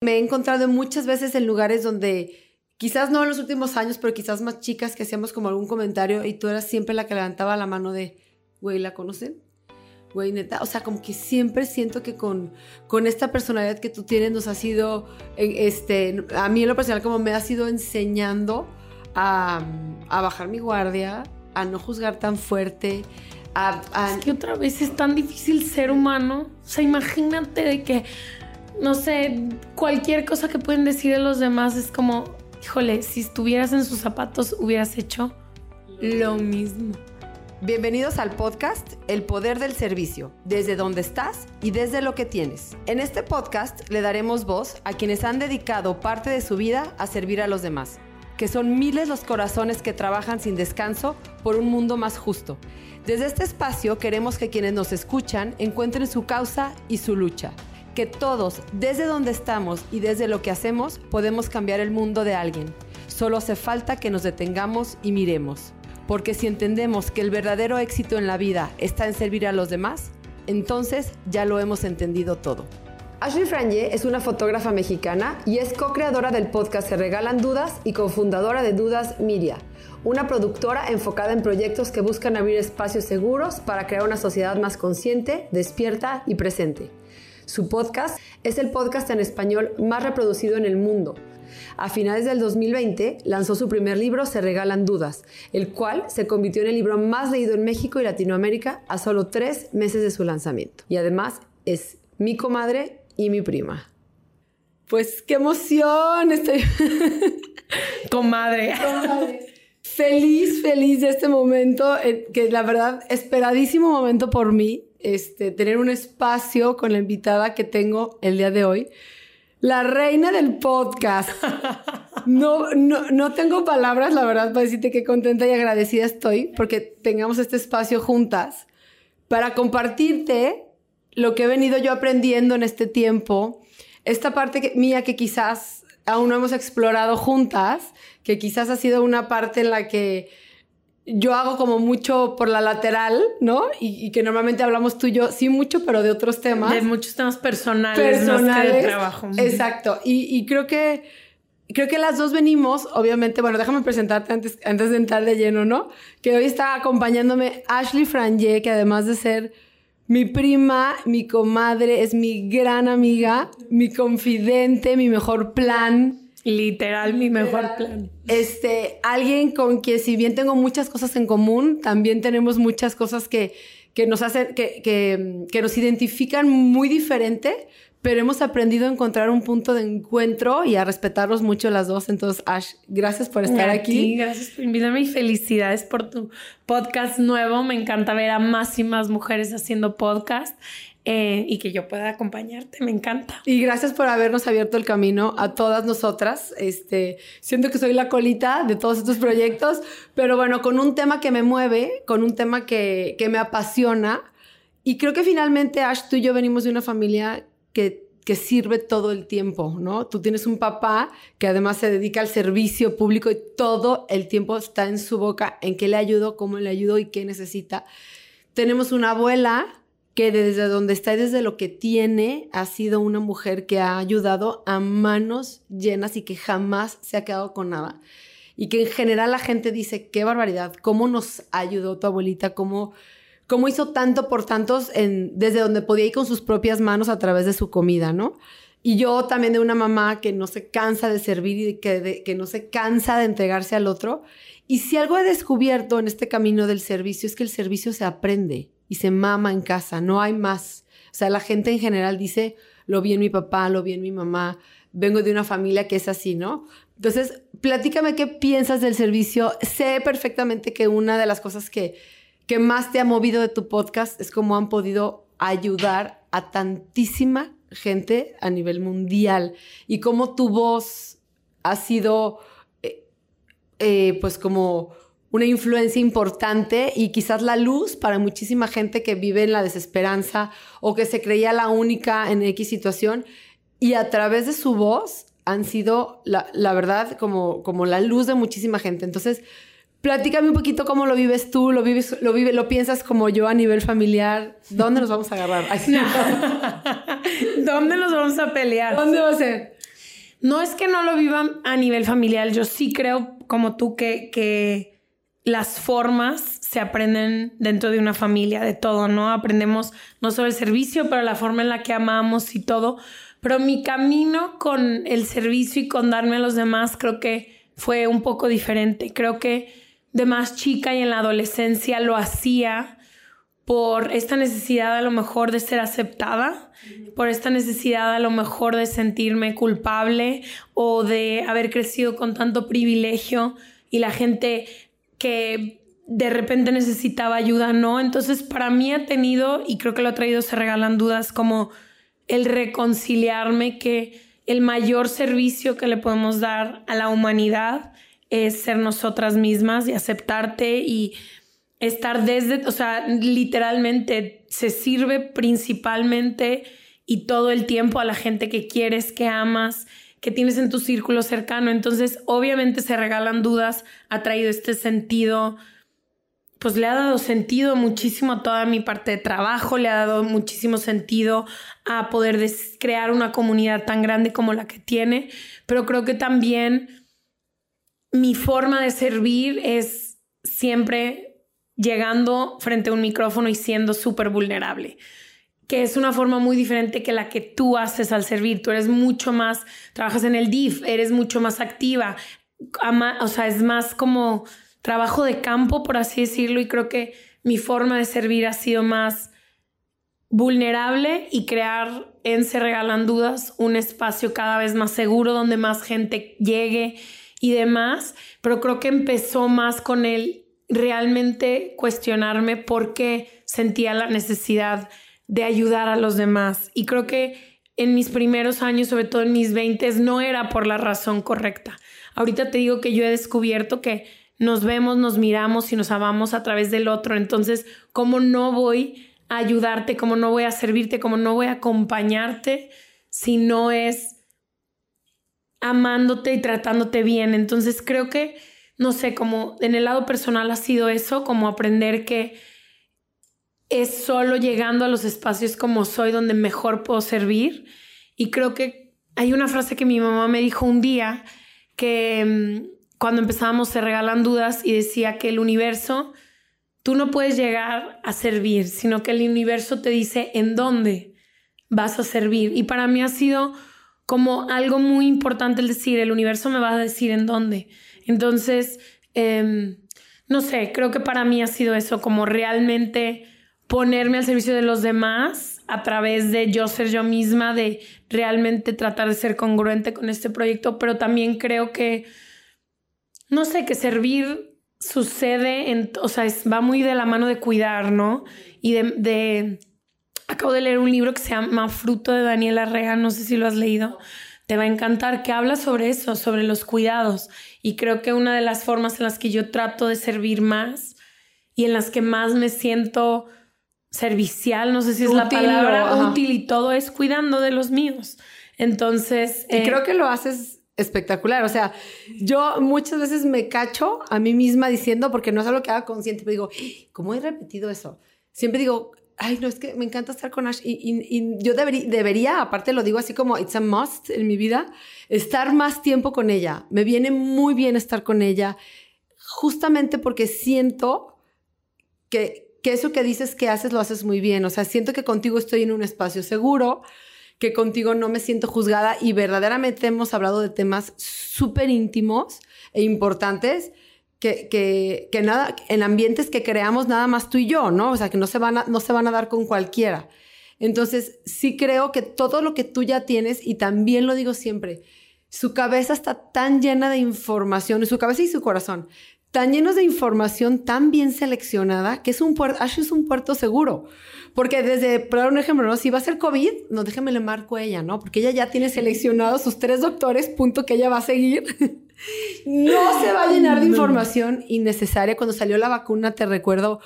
Me he encontrado muchas veces en lugares donde quizás no en los últimos años, pero quizás más chicas que hacíamos como algún comentario y tú eras siempre la que levantaba la mano de, güey, ¿la conocen? Güey, neta, o sea, como que siempre siento que con, con esta personalidad que tú tienes nos ha sido, eh, este, a mí en lo personal como me ha sido enseñando a, a bajar mi guardia, a no juzgar tan fuerte, a, Es que otra vez es tan difícil ser humano. O sea, imagínate de que, no sé, cualquier cosa que pueden decir de los demás es como, híjole, si estuvieras en sus zapatos hubieras hecho lo mismo. Bienvenidos al podcast El Poder del Servicio, desde donde estás y desde lo que tienes. En este podcast le daremos voz a quienes han dedicado parte de su vida a servir a los demás, que son miles los corazones que trabajan sin descanso por un mundo más justo. Desde este espacio queremos que quienes nos escuchan encuentren su causa y su lucha. Que todos, desde donde estamos y desde lo que hacemos, podemos cambiar el mundo de alguien. Solo hace falta que nos detengamos y miremos. Porque si entendemos que el verdadero éxito en la vida está en servir a los demás, entonces ya lo hemos entendido todo. Ashley Franje es una fotógrafa mexicana y es co-creadora del podcast Se Regalan Dudas y cofundadora de Dudas Miria, una productora enfocada en proyectos que buscan abrir espacios seguros para crear una sociedad más consciente, despierta y presente. Su podcast es el podcast en español más reproducido en el mundo. A finales del 2020 lanzó su primer libro Se Regalan Dudas, el cual se convirtió en el libro más leído en México y Latinoamérica a solo tres meses de su lanzamiento. Y además es mi comadre y mi prima. Pues qué emoción, estoy Comadre. feliz, feliz de este momento, eh, que la verdad, esperadísimo momento por mí, este, tener un espacio con la invitada que tengo el día de hoy. La reina del podcast. No, no, no tengo palabras, la verdad, para decirte qué contenta y agradecida estoy porque tengamos este espacio juntas para compartirte lo que he venido yo aprendiendo en este tiempo, esta parte que- mía que quizás aún no hemos explorado juntas, que quizás ha sido una parte en la que yo hago como mucho por la lateral, ¿no? Y, y que normalmente hablamos tú y yo, sí mucho, pero de otros temas. De muchos temas personales, más que de personales. trabajo. Exacto. Y, y creo que creo que las dos venimos, obviamente, bueno, déjame presentarte antes, antes de entrar de lleno, ¿no? Que hoy está acompañándome Ashley Franje, que además de ser mi prima, mi comadre, es mi gran amiga, mi confidente, mi mejor plan. Literal, mi mejor plan. Este, alguien con quien si bien tengo muchas cosas en común, también tenemos muchas cosas que, que nos hacen, que, que, que nos identifican muy diferente, pero hemos aprendido a encontrar un punto de encuentro y a respetarlos mucho las dos. Entonces, Ash, gracias por estar aquí. ti, gracias por invitarme y felicidades por tu podcast nuevo. Me encanta ver a más y más mujeres haciendo podcast eh, y que yo pueda acompañarte. Me encanta. Y gracias por habernos abierto el camino a todas nosotras. Este, siento que soy la colita de todos estos proyectos, pero bueno, con un tema que me mueve, con un tema que, que me apasiona. Y creo que finalmente, Ash, tú y yo venimos de una familia que, que sirve todo el tiempo, ¿no? Tú tienes un papá que además se dedica al servicio público y todo el tiempo está en su boca en qué le ayudo, cómo le ayudo y qué necesita. Tenemos una abuela que desde donde está y desde lo que tiene ha sido una mujer que ha ayudado a manos llenas y que jamás se ha quedado con nada. Y que en general la gente dice, qué barbaridad, cómo nos ayudó tu abuelita, cómo, cómo hizo tanto por tantos desde donde podía ir con sus propias manos a través de su comida, ¿no? Y yo también de una mamá que no se cansa de servir y que, que no se cansa de entregarse al otro. Y si algo he descubierto en este camino del servicio es que el servicio se aprende y se mama en casa, no hay más. O sea, la gente en general dice, lo vi en mi papá, lo vi en mi mamá, vengo de una familia que es así, ¿no? Entonces, platícame qué piensas del servicio. Sé perfectamente que una de las cosas que, que más te ha movido de tu podcast es cómo han podido ayudar a tantísima gente a nivel mundial y cómo tu voz ha sido eh, eh, pues como una influencia importante y quizás la luz para muchísima gente que vive en la desesperanza o que se creía la única en X situación y a través de su voz han sido, la, la verdad, como, como la luz de muchísima gente. Entonces, platícame un poquito cómo lo vives tú, lo vives, lo vive, lo piensas como yo a nivel familiar. ¿Dónde nos vamos a agarrar? Ay, sí. ¿Dónde nos vamos a pelear? ¿Dónde va a ser? no es que no lo vivan a nivel familiar, yo sí creo como tú que, que las formas se aprenden dentro de una familia, de todo, ¿no? Aprendemos no solo el servicio, pero la forma en la que amamos y todo. Pero mi camino con el servicio y con darme a los demás creo que fue un poco diferente. Creo que de más chica y en la adolescencia lo hacía por esta necesidad a lo mejor de ser aceptada, por esta necesidad a lo mejor de sentirme culpable o de haber crecido con tanto privilegio y la gente que de repente necesitaba ayuda no. Entonces para mí ha tenido, y creo que lo ha traído, se regalan dudas como el reconciliarme que el mayor servicio que le podemos dar a la humanidad es ser nosotras mismas y aceptarte y estar desde, o sea, literalmente se sirve principalmente y todo el tiempo a la gente que quieres, que amas, que tienes en tu círculo cercano. Entonces, obviamente se regalan dudas, ha traído este sentido, pues le ha dado sentido muchísimo a toda mi parte de trabajo, le ha dado muchísimo sentido a poder crear una comunidad tan grande como la que tiene, pero creo que también mi forma de servir es siempre llegando frente a un micrófono y siendo súper vulnerable que es una forma muy diferente que la que tú haces al servir. Tú eres mucho más, trabajas en el DIF, eres mucho más activa, o sea, es más como trabajo de campo, por así decirlo, y creo que mi forma de servir ha sido más vulnerable y crear en Se Regalan Dudas un espacio cada vez más seguro donde más gente llegue y demás, pero creo que empezó más con el realmente cuestionarme por qué sentía la necesidad de ayudar a los demás. Y creo que en mis primeros años, sobre todo en mis 20, no era por la razón correcta. Ahorita te digo que yo he descubierto que nos vemos, nos miramos y nos amamos a través del otro. Entonces, ¿cómo no voy a ayudarte? ¿Cómo no voy a servirte? ¿Cómo no voy a acompañarte si no es amándote y tratándote bien. Entonces creo que, no sé, como en el lado personal ha sido eso, como aprender que es solo llegando a los espacios como soy donde mejor puedo servir. Y creo que hay una frase que mi mamá me dijo un día que mm, cuando empezábamos se regalan dudas y decía que el universo, tú no puedes llegar a servir, sino que el universo te dice en dónde vas a servir. Y para mí ha sido como algo muy importante el decir, el universo me va a decir en dónde. Entonces, em, no sé, creo que para mí ha sido eso, como realmente ponerme al servicio de los demás a través de yo ser yo misma, de realmente tratar de ser congruente con este proyecto, pero también creo que, no sé, que servir sucede, en, o sea, va muy de la mano de cuidar, ¿no? Y de Acabo de leer un libro que se llama Fruto de Daniela Arrea, no sé si lo has leído. Te va a encantar, que habla sobre eso, sobre los cuidados. Y creo que una de las formas en las que yo trato de servir más y en las que más me siento servicial, no sé si es la palabra, útil y todo, es cuidando de los míos. Entonces... Y creo eh, que lo haces espectacular. O sea, yo muchas veces me cacho a mí misma diciendo, porque no es algo que haga consciente, pero digo, ¿cómo he repetido eso? Siempre digo, ay, no, es que me encanta estar con Ash y, yo debería, debería, aparte lo digo así como it's a must en mi vida, estar más tiempo con ella. Me viene muy bien estar con ella, justamente porque siento que, que eso que dices que haces lo haces muy bien. O sea, siento que contigo estoy en un espacio seguro, que contigo no me siento juzgada y verdaderamente hemos hablado de temas súper íntimos e importantes que, que, nada, en ambientes que creamos nada más tú y yo, ¿no? O sea, que no se van a, no se van a dar con cualquiera. Entonces, sí creo que todo lo que tú ya tienes, y también lo digo siempre, su cabeza está tan llena de información, su cabeza y su corazón, tan llenos de información tan bien seleccionada, que es un puerto, Ash es un puerto seguro. Porque desde, por un ejemplo, ¿no? Si va a ser COVID, no déjeme le marco a ella, ¿no? Porque ella ya tiene seleccionados sus tres doctores, punto que ella va a seguir. no se va a llenar de información innecesaria. Cuando salió la vacuna, te recuerdo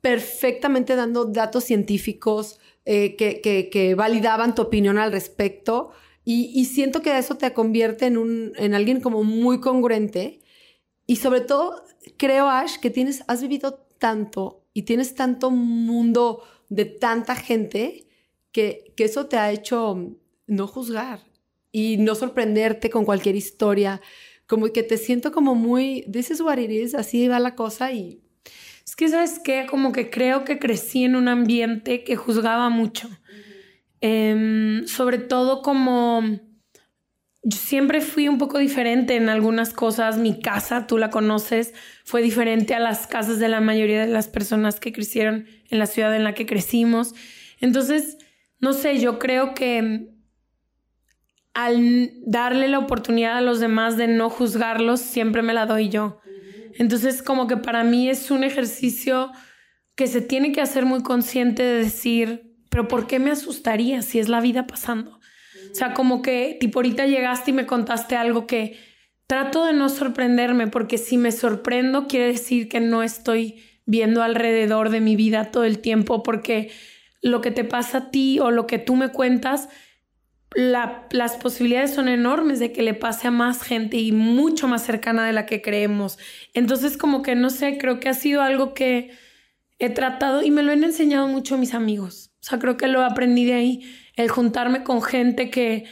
perfectamente dando datos científicos eh, que, que, validaban tu opinión al respecto. Y, siento que eso te convierte en, un, en alguien como muy congruente. Y sobre todo, creo, Ash, que tienes, has vivido tanto y tienes tanto mundo de tanta gente que, que eso te ha hecho no juzgar y no sorprenderte con cualquier historia. Como que te siento como muy, this is what it is, así va la cosa y... Es que, ¿sabes qué? Como que creo que crecí en un ambiente que juzgaba mucho. Em, sobre todo como yo siempre fui un poco diferente en algunas cosas. Mi casa, tú la conoces, fue diferente a las casas de la mayoría de las personas que crecieron en la ciudad en la que crecimos. Entonces, no sé, yo creo que al darle la oportunidad a los demás de no juzgarlos, siempre me la doy yo. Entonces, como que para mí es un ejercicio que se tiene que hacer muy consciente de decir, pero ¿por qué me asustaría si es la vida pasando? O sea, como que tipo ahorita llegaste y me contaste algo que trato de no sorprenderme, porque si me sorprendo quiere decir que no estoy viendo alrededor de mi vida todo el tiempo, porque lo que te pasa a ti o lo que tú me cuentas, las posibilidades son enormes de que le pase a más gente y mucho más cercana de la que creemos. Entonces, como que no sé, creo que ha sido algo que he tratado y me lo han enseñado mucho mis amigos. O sea, creo que lo aprendí de ahí, el juntarme con gente que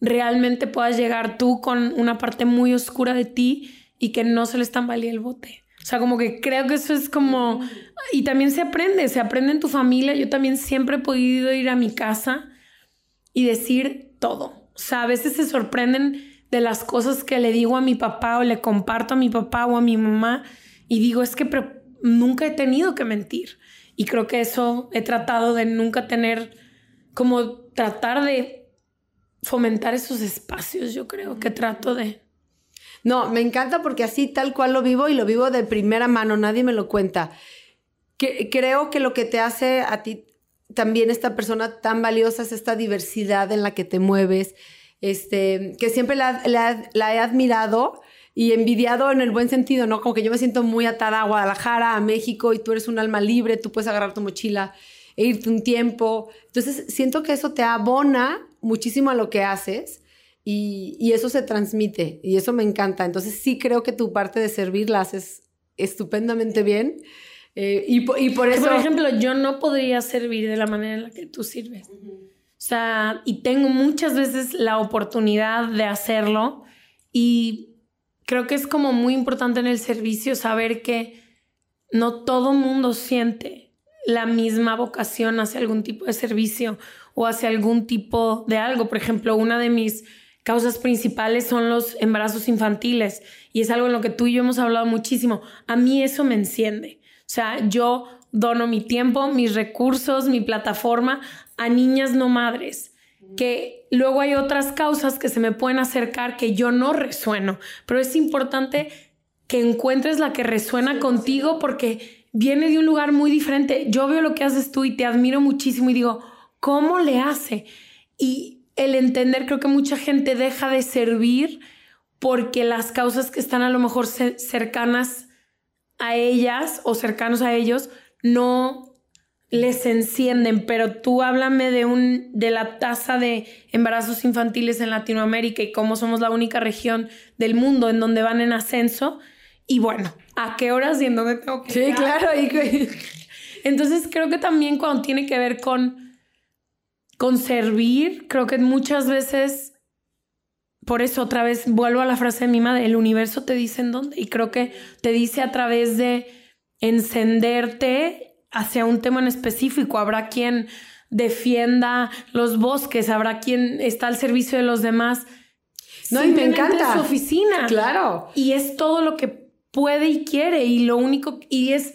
realmente puedas llegar tú con una parte muy oscura de ti y que no se les tambalee el bote. O sea, como que creo que eso es como... Y también se aprende, se aprende en tu familia. Yo también siempre he podido ir a mi casa y decir todo. O sea, a veces se sorprenden de las cosas que le digo a mi papá o le comparto a mi papá o a mi mamá y digo, es que nunca he tenido que mentir. Y creo que eso he tratado de nunca tener, como tratar de fomentar esos espacios, yo creo que trato de... No, me encanta porque así tal cual lo vivo y lo vivo de primera mano, nadie me lo cuenta. Que, creo que lo que te hace a ti también esta persona tan valiosa es esta diversidad en la que te mueves, este, que siempre la, la he admirado y envidiado en el buen sentido, ¿no? Como que yo me siento muy atada a Guadalajara, a México, y tú eres un alma libre, tú puedes agarrar tu mochila e irte un tiempo. Entonces, siento que eso te abona muchísimo a lo que haces y, eso se transmite y eso me encanta. Entonces, sí creo que tu parte de servir la haces estupendamente bien. Eh, y, por eso... Por ejemplo, yo no podría servir de la manera en la que tú sirves. O sea, y tengo muchas veces la oportunidad de hacerlo y creo que es como muy importante en el servicio saber que no todo mundo siente la misma vocación hacia algún tipo de servicio o hacia algún tipo de algo. Por ejemplo, una de mis causas principales son los embarazos infantiles y es algo en lo que tú y yo hemos hablado muchísimo. A mí eso me enciende. O sea, yo dono mi tiempo, mis recursos, mi plataforma a niñas no madres que luego hay otras causas que se me pueden acercar que yo no resueno, pero es importante que encuentres la que resuena contigo porque viene de un lugar muy diferente. Yo veo lo que haces tú y te admiro muchísimo y digo, ¿cómo le hace? Y el entender, creo que mucha gente deja de servir porque las causas que están a lo mejor cercanas a ellas o cercanos a ellos no les encienden, pero tú háblame de un de la tasa de embarazos infantiles en Latinoamérica y cómo somos la única región del mundo en donde van en ascenso. Y bueno, ¿a qué horas y en dónde tengo que Sí, claro, Entonces creo que también cuando tiene que ver con con servir, creo que muchas veces por eso otra vez vuelvo a la frase de mi madre, el universo te dice en dónde. Y creo que te dice a través de encenderte hacia un tema en específico. Habrá quien defienda los bosques, habrá quien está al servicio de los demás. No, y me encanta. su oficina. Claro. Y es todo lo que puede y quiere. Y lo único, y es,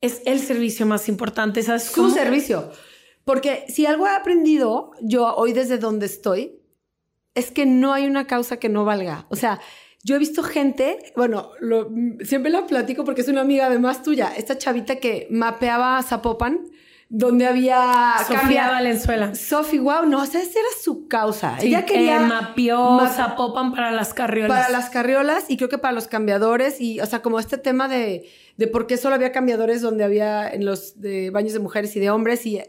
es el servicio más importante. ¿sabes? Su servicio. Porque si algo he aprendido yo hoy desde donde estoy, es que no hay una causa que no valga. O sea, yo he visto gente, bueno, siempre la platico porque es una amiga además tuya, esta chavita que mapeaba Zapopan, donde había... Sofía Valenzuela. Sofi, wow, no, o sea, esa era su causa. Ella quería... Eh, mapeó Zapopan para las carriolas. Para las carriolas y creo que para los cambiadores y, o sea, como este tema de, de por qué solo había cambiadores donde había en los de baños de mujeres y de hombres y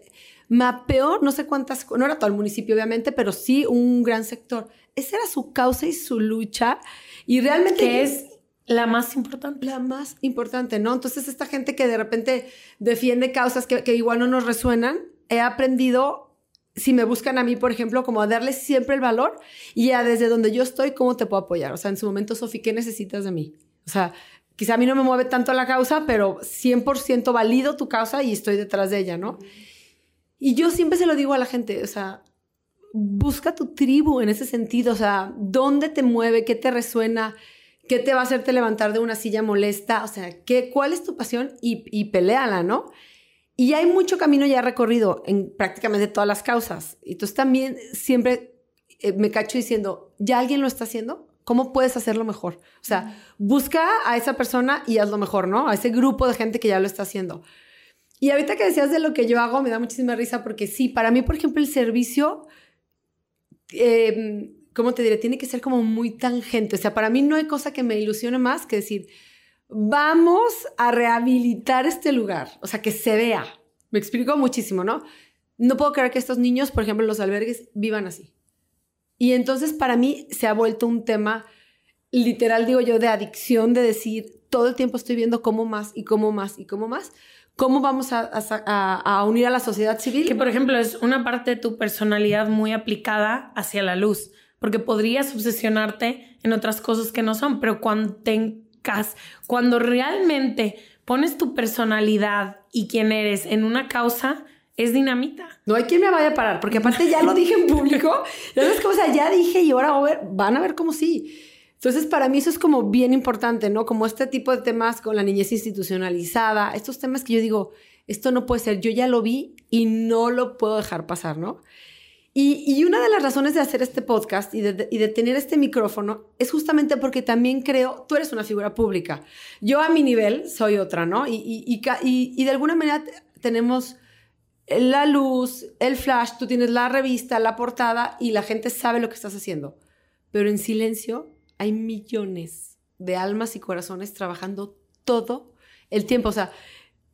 mapeó no sé cuántas, no era todo el municipio obviamente, pero sí un gran sector. Esa era su causa y su lucha y realmente... Que es la más importante. La más importante, ¿no? Entonces, esta gente que de repente defiende causas que, igual no nos resuenan, he aprendido si me buscan a mí, por ejemplo, como a darle siempre el valor y a desde donde yo estoy, ¿cómo te puedo apoyar? O sea, en su momento, Sofi, ¿qué necesitas de mí? O sea, quizá a mí no me mueve tanto la causa, pero 100% valido tu causa y estoy detrás de ella, ¿no? Y yo siempre se lo digo a la gente, o sea, busca tu tribu en ese sentido, o sea, ¿dónde te mueve? ¿Qué te resuena? ¿Qué te va a hacerte levantar de una silla molesta? O sea, ¿qué, ¿cuál es tu pasión? Y, y peleala, ¿no? Y hay mucho camino ya recorrido en prácticamente todas las causas. Y entonces también siempre eh, me cacho diciendo, ¿ya alguien lo está haciendo? ¿Cómo puedes hacerlo mejor? O sea, busca a esa persona y hazlo mejor, ¿no? A ese grupo de gente que ya lo está haciendo. Y ahorita que decías de lo que yo hago, me da muchísima risa porque sí, para mí, por ejemplo, el servicio, eh, ¿cómo te diré? Tiene que ser como muy tangente. O sea, para mí no hay cosa que me ilusione más que decir, vamos a rehabilitar este lugar, o sea, que se vea. Me explico muchísimo, ¿no? No puedo creer que estos niños, por ejemplo, en los albergues, vivan así. Y entonces para mí se ha vuelto un tema, literal digo yo, de adicción, de decir, todo el tiempo estoy viendo cómo más y cómo más y cómo más. ¿Cómo vamos a, a unir a la sociedad civil? Que, por ejemplo, es una parte de tu personalidad muy aplicada hacia la luz, porque podrías obsesionarte en otras cosas que no son, pero cuando te cuando realmente pones tu personalidad y quién eres en una causa, es dinamita. No hay quien me vaya a parar, porque aparte ya lo dije en público. Ya ves o sea, ya dije y ahora van a ver cómo sí. Entonces, para mí eso es como bien importante, ¿no? Como este tipo de temas con la niñez institucionalizada, estos temas que yo digo, esto no puede ser, yo ya lo vi y no lo puedo dejar pasar, ¿no? Y, una de las razones de hacer este podcast y de, tener este micrófono es justamente porque también creo, tú eres una figura pública, yo a mi nivel soy otra, ¿no? Y, y de alguna manera tenemos la luz, el flash, tú tienes la revista, la portada y la gente sabe lo que estás haciendo. Pero en silencio hay millones de almas y corazones trabajando todo el tiempo. O sea,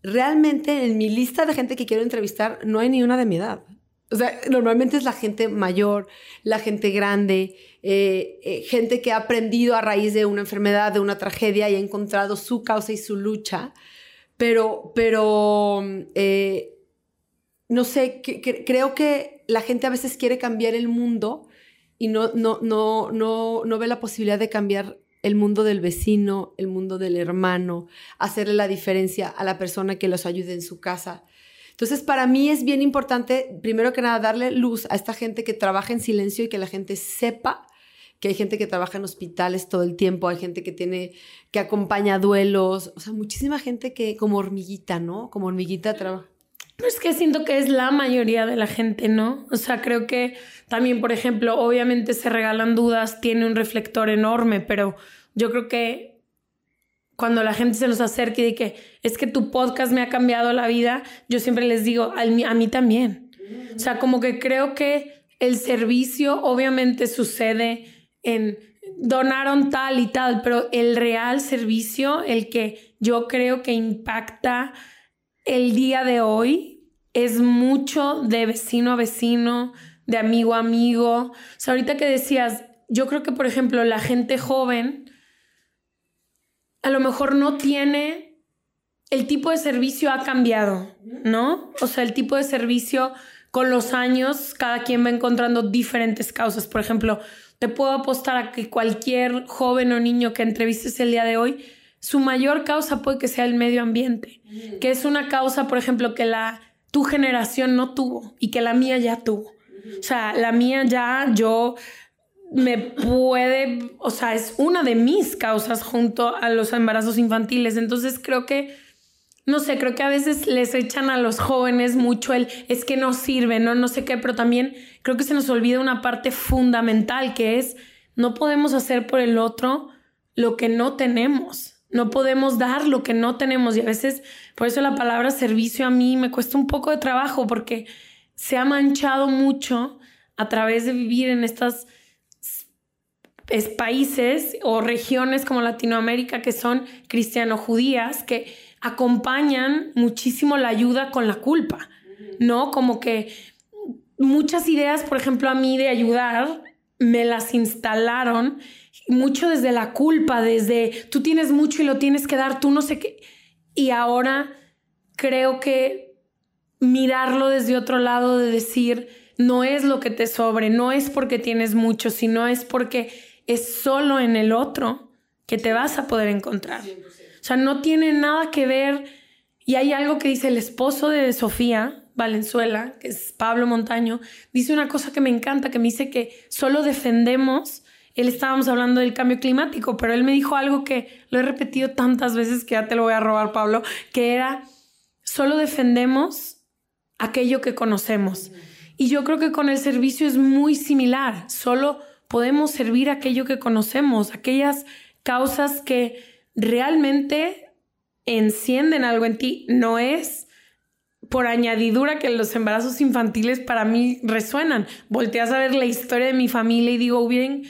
realmente en mi lista de gente que quiero entrevistar no hay ni una de mi edad. O sea, normalmente es la gente mayor, la gente grande, eh, eh, gente que ha aprendido a raíz de una enfermedad, de una tragedia y ha encontrado su causa y su lucha. Pero, pero, eh, no sé, creo que la gente a veces quiere cambiar el mundo y no, no, no, no, no ve la posibilidad de cambiar el mundo del vecino, el mundo del hermano, hacerle la diferencia a la persona que los ayude en su casa. Entonces, para mí es bien importante, primero que nada, darle luz a esta gente que trabaja en silencio y que la gente sepa que hay gente que trabaja en hospitales todo el tiempo, hay gente que tiene, que acompaña duelos, o sea, muchísima gente que como hormiguita, ¿no? Como hormiguita trabaja. Es que siento que es la mayoría de la gente, ¿no? O sea, creo que también, por ejemplo, obviamente se regalan dudas, tiene un reflector enorme, pero yo creo que cuando la gente se nos acerca y de que es que tu podcast me ha cambiado la vida, yo siempre les digo, a mí, a mí también. O sea, como que creo que el servicio obviamente sucede en donaron tal y tal, pero el real servicio, el que yo creo que impacta el día de hoy, es mucho de vecino a vecino, de amigo a amigo. O sea, ahorita que decías, yo creo que, por ejemplo, la gente joven a lo mejor no tiene, el tipo de servicio ha cambiado, ¿no? O sea, el tipo de servicio con los años, cada quien va encontrando diferentes causas. Por ejemplo, te puedo apostar a que cualquier joven o niño que entrevistes el día de hoy, su mayor causa puede que sea el medio ambiente, que es una causa, por ejemplo, que la tu generación no tuvo y que la mía ya tuvo. O sea, la mía ya, yo me puede, o sea, es una de mis causas junto a los embarazos infantiles. Entonces creo que, no sé, creo que a veces les echan a los jóvenes mucho el es que no sirve, no, no sé qué, pero también creo que se nos olvida una parte fundamental que es no podemos hacer por el otro lo que no tenemos. No podemos dar lo que no tenemos y a veces por eso la palabra servicio a mí me cuesta un poco de trabajo porque se ha manchado mucho a través de vivir en estas es países o regiones como Latinoamérica que son cristiano-judías que acompañan muchísimo la ayuda con la culpa, ¿no? Como que muchas ideas, por ejemplo, a mí de ayudar, me las instalaron mucho desde la culpa, desde tú tienes mucho y lo tienes que dar, tú no sé qué. Y ahora creo que mirarlo desde otro lado, de decir, no es lo que te sobre, no es porque tienes mucho, sino es porque es solo en el otro que te vas a poder encontrar. O sea, no tiene nada que ver. Y hay algo que dice el esposo de Sofía Valenzuela, que es Pablo Montaño, dice una cosa que me encanta, que me dice que solo defendemos, él estábamos hablando del cambio climático, pero él me dijo algo que lo he repetido tantas veces que ya te lo voy a robar, Pablo, que era, solo defendemos aquello que conocemos. Y yo creo que con el servicio es muy similar, solo podemos servir aquello que conocemos, aquellas causas que realmente encienden algo en ti, no es por añadidura que los embarazos infantiles para mí resuenan. Volteas a ver la historia de mi familia y digo, hubieran,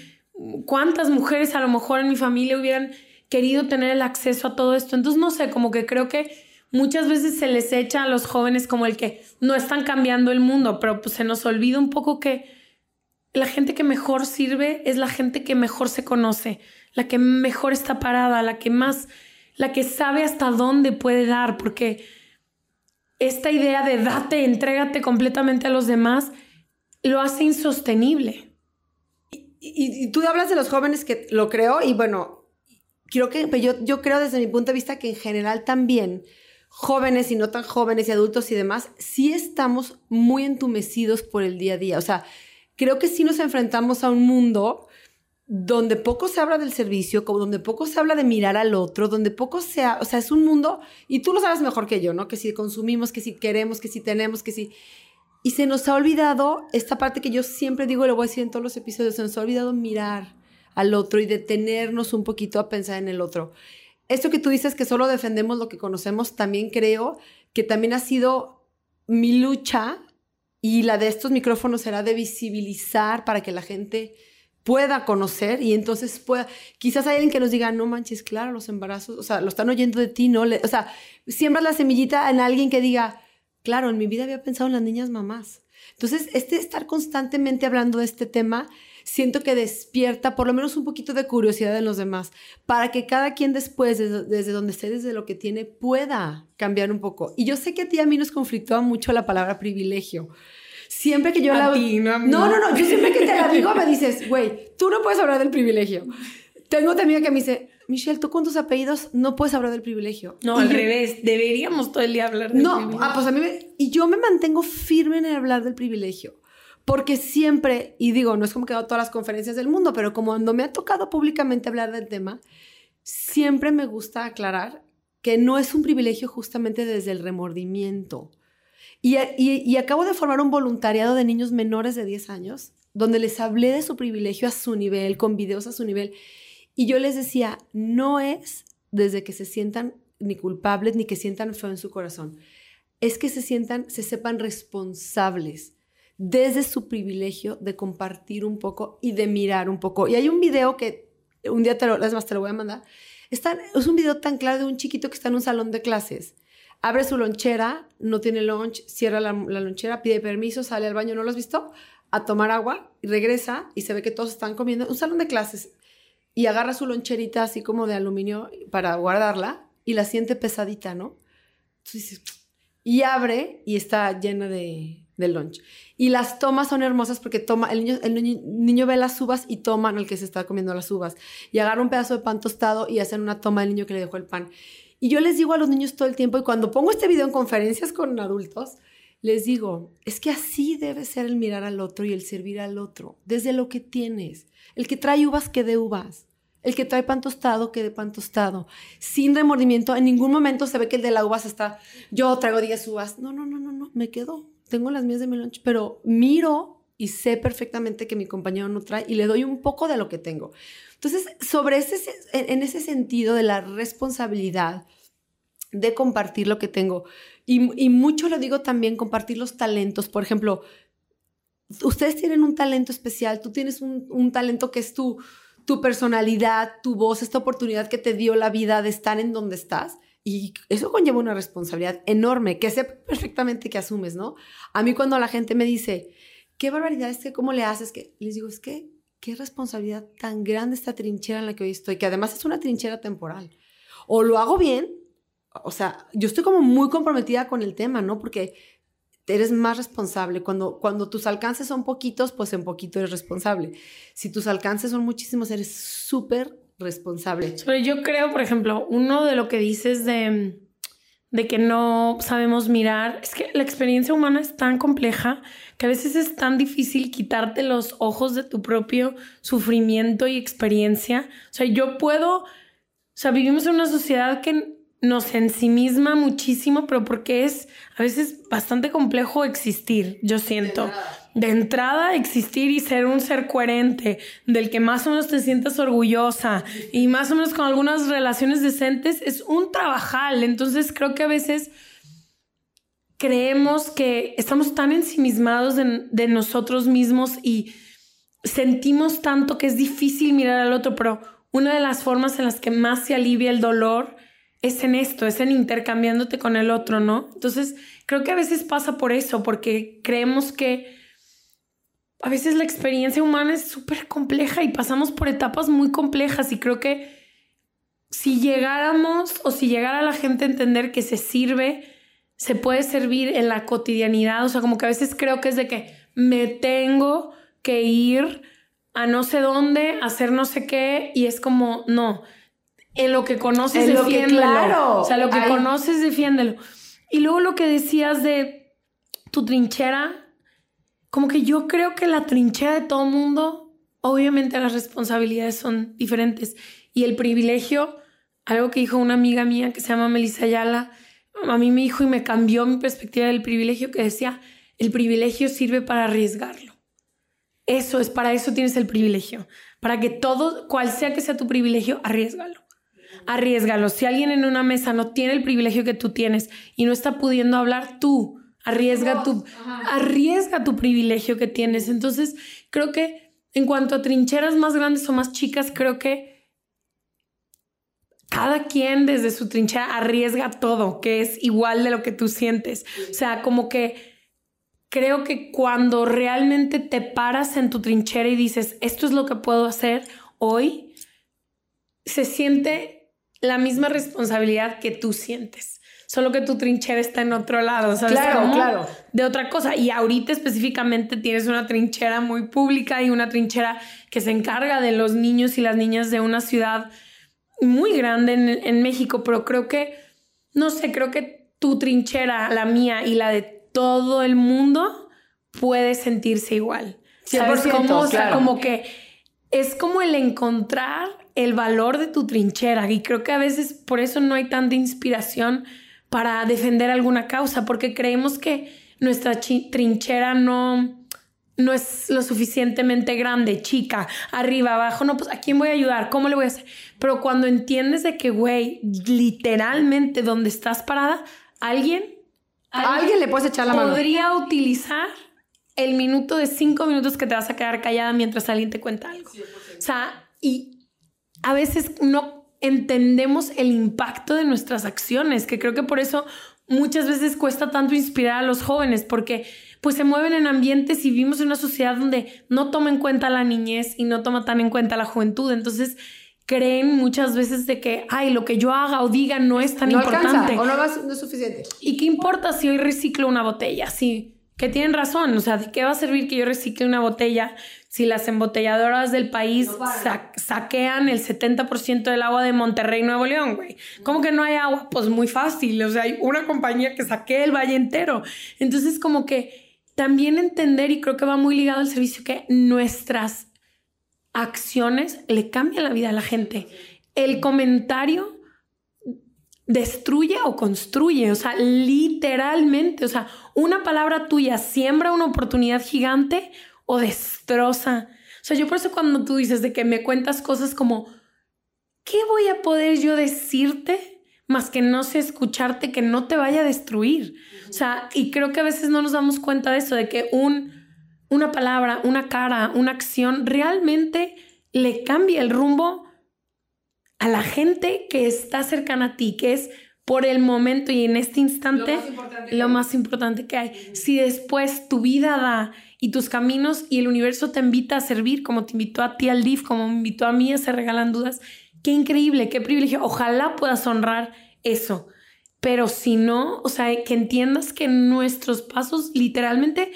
¿cuántas mujeres a lo mejor en mi familia hubieran querido tener el acceso a todo esto? Entonces, no sé, como que creo que muchas veces se les echa a los jóvenes como el que no están cambiando el mundo, pero pues se nos olvida un poco que la gente que mejor sirve es la gente que mejor se conoce, la que mejor está parada, la que más, la que sabe hasta dónde puede dar, porque esta idea de date, entrégate completamente a los demás, lo hace insostenible. Y, tú hablas de los jóvenes que lo creo y bueno, creo que yo, yo creo desde mi punto de vista que en general también jóvenes y no tan jóvenes y adultos y demás, sí estamos muy entumecidos por el día a día. O sea, creo que sí nos enfrentamos a un mundo donde poco se habla del servicio, donde poco se habla de mirar al otro, donde poco se, o sea, es un mundo, y tú lo sabes mejor que yo, ¿no? Que si consumimos, que si queremos, que si tenemos, que si... Y se nos ha olvidado esta parte que yo siempre digo, y lo voy a decir en todos los episodios, se nos ha olvidado mirar al otro y detenernos un poquito a pensar en el otro. Esto que tú dices que solo defendemos lo que conocemos, también creo que también ha sido mi lucha y la de estos micrófonos será de visibilizar para que la gente pueda conocer y entonces pueda, quizás hay alguien que nos diga, no manches, claro, los embarazos, o sea, lo están oyendo de ti, ¿no? o sea, siembras la semillita en alguien que diga, claro, en mi vida había pensado en las niñas mamás. Entonces, este estar constantemente hablando de este tema, siento que despierta por lo menos un poquito de curiosidad en los demás, para que cada quien después, desde, desde donde esté, desde lo que tiene, pueda cambiar un poco. Y yo sé que a ti a mí nos conflictúa mucho la palabra privilegio siempre que yo la... no, no, no, yo siempre que te la digo me dices, güey, tú no puedes hablar del privilegio. Tengo otra amiga que me dice, Michelle, tú con tus apellidos no puedes hablar del privilegio. No, al revés, deberíamos todo el día hablar del no, ah, pues a mí me, y yo me mantengo firme en hablar del privilegio. Porque siempre, y digo, no es como que he dado todas las conferencias del mundo, pero como cuando me ha tocado públicamente hablar del tema, siempre me gusta aclarar que no es un privilegio justamente desde el remordimiento. Y, acabo de formar un voluntariado de niños menores de 10 años, donde les hablé de su privilegio a su nivel, con videos a su nivel. Y yo les decía, no es desde que se sientan ni culpables ni que sientan feo en su corazón. Es que se sientan, se sepan responsables desde su privilegio de compartir un poco y de mirar un poco. Y hay un video que un día te lo, es más, te lo voy a mandar. Está, es un video tan claro de un chiquito que está en un salón de clases abre su lonchera, no tiene lunch, cierra la, lonchera, pide permiso, sale al baño, ¿no lo has visto? A tomar agua y regresa y se ve que todos están comiendo. Un salón de clases y agarra su loncherita así como de aluminio para guardarla y la siente pesadita, ¿no? y abre y está llena de, de lunch. Y las tomas son hermosas porque toma, el niño, el niño, ve las uvas y toma el que se está comiendo las uvas. Y agarra un pedazo de pan tostado y hacen una toma del niño que le dejó el pan. Y yo les digo a los niños todo el tiempo, y cuando pongo este video en conferencias con adultos, les digo, es que así debe ser el mirar al otro y el servir al otro, desde lo que tienes. El que trae uvas, que dé uvas. El que trae pan tostado, que dé pan tostado. Sin remordimiento, en ningún momento se ve que el de la uvas está, yo traigo 10 uvas. No, no, no, no, no, me quedo. Tengo las mías de mi lunch, pero miro y sé perfectamente que mi compañero no trae y le doy un poco de lo que tengo. Entonces, sobre ese, en ese sentido de la responsabilidad, de compartir lo que tengo, y, mucho lo digo también, compartir los talentos, por ejemplo, ustedes tienen un talento especial, tú tienes un, talento que es tu, tu personalidad, tu voz, esta oportunidad que te dio la vida de estar en donde estás. Y eso conlleva una responsabilidad enorme, que sé perfectamente que asumes, ¿no? A mí cuando la gente me dice, qué barbaridad es que, ¿cómo le haces? Que les digo, es que qué responsabilidad tan grande esta trinchera en la que hoy estoy, que además es una trinchera temporal. O lo hago bien, o sea, yo estoy como muy comprometida con el tema, ¿no? Porque eres más responsable. Cuando, cuando tus alcances son poquitos, pues en poquito eres responsable. Si tus alcances son muchísimos, eres súper responsable. Pero yo creo, por ejemplo, uno de lo que dices de, de que no sabemos mirar, es que la experiencia humana es tan compleja que a veces es tan difícil quitarte los ojos de tu propio sufrimiento y experiencia. O sea, yo puedo, o sea, vivimos en una sociedad que nos ensimisma muchísimo, pero porque es a veces bastante complejo existir, yo siento. De entrada, existir y ser un ser coherente, del que más o menos te sientas orgullosa y más o menos con algunas relaciones decentes, es un trabajal. Entonces creo que a veces creemos que estamos tan ensimismados de, de nosotros mismos y sentimos tanto que es difícil mirar al otro, pero una de las formas en las que más se alivia el dolor es en esto, es en intercambiándote con el otro, ¿no? Entonces, creo que a veces pasa por eso, porque creemos que a veces la experiencia humana es súper compleja y pasamos por etapas muy complejas y creo que si llegáramos o si llegara la gente a entender que se sirve, se puede servir en la cotidianidad, o sea, como que a veces creo que es de que me tengo que ir a no sé dónde, a hacer no sé qué, y es como, no, en lo que conoces, defiéndelo. claro. O sea, lo que conoces, defiéndelo. Y luego lo que decías de tu trinchera, como que yo creo que la trinchera de todo mundo, obviamente las responsabilidades son diferentes. Y el privilegio, algo que dijo una amiga mía que se llama Melissa Ayala, a mí me dijo y me cambió mi perspectiva del privilegio, que decía, el privilegio sirve para arriesgarlo. Eso es, para eso tienes el privilegio. Para que todo, cual sea que sea tu privilegio, arriesgalo arriesgalo. Si alguien en una mesa no tiene el privilegio que tú tienes y no está pudiendo hablar, tú arriesga tu, arriesga tu privilegio que tienes. Entonces, creo que en cuanto a trincheras más grandes o más chicas, creo que cada quien desde su trinchera arriesga todo, que es igual de lo que tú sientes. O sea, como que creo que cuando realmente te paras en tu trinchera y dices, esto es lo que puedo hacer hoy, se siente la misma responsabilidad que tú sientes. Solo que tu trinchera está en otro lado, ¿sabes? Claro, claro. De otra cosa. Y ahorita específicamente tienes una trinchera muy pública y una trinchera que se encarga de los niños y las niñas de una ciudad muy grande en, en México. Pero creo que, no sé, creo que tu trinchera, la mía y la de todo el mundo puede sentirse igual. ¿Sabes cómo? O sea, como que es como el encontrar el valor de tu trinchera y creo que a veces por eso no hay tanta inspiración para defender alguna causa, porque creemos que nuestra trinchera no, no es lo suficientemente grande, chica, arriba, abajo, no, pues ¿a quién voy a ayudar? ¿Cómo le voy a hacer? Pero cuando entiendes de que, güey, literalmente donde estás parada, alguien... alguien, le puedes echar la mano. Podría utilizar el minuto de cinco minutos que te vas a quedar callada mientras alguien te cuenta algo. O sea, y a veces no entendemos el impacto de nuestras acciones, que creo que por eso muchas veces cuesta tanto inspirar a los jóvenes, porque pues se mueven en ambientes y vivimos en una sociedad donde no toma en cuenta la niñez y no toma tan en cuenta la juventud. Entonces creen muchas veces de que, ay, lo que yo haga o diga no es tan importante. o no, es suficiente. ¿Y qué importa si hoy reciclo una botella? Sí, que tienen razón. O sea, ¿de qué va a servir que yo recicle una botella si las embotelladoras del país saquean el 70% del agua de Monterrey, Nuevo León, güey. ¿Cómo que no hay agua? Pues muy fácil, o sea, hay una compañía que saquea el valle entero. Entonces, como que también entender, y creo que va muy ligado al servicio, que nuestras acciones le cambian la vida a la gente. El comentario destruye o construye, o sea, literalmente, o sea, una palabra tuya siembra una oportunidad gigante o destroza. O sea, yo por eso cuando tú dices de que me cuentas cosas como, ¿qué voy a poder yo decirte más que no sé escucharte que no te vaya a destruir? O sea, y creo que a veces no nos damos cuenta de eso, de que un, una palabra, una cara, una acción realmente le cambia el rumbo a la gente que está cercana a ti, que es por el momento y en este instante lo más importante, que, hay. Si después tu vida da y tus caminos y el universo te invita a servir, como te invitó a ti al DIF, como me invitó a mí a Se Regalan Dudas, qué increíble, qué privilegio. Ojalá puedas honrar eso. pero si no, o sea, que entiendas que nuestros pasos literalmente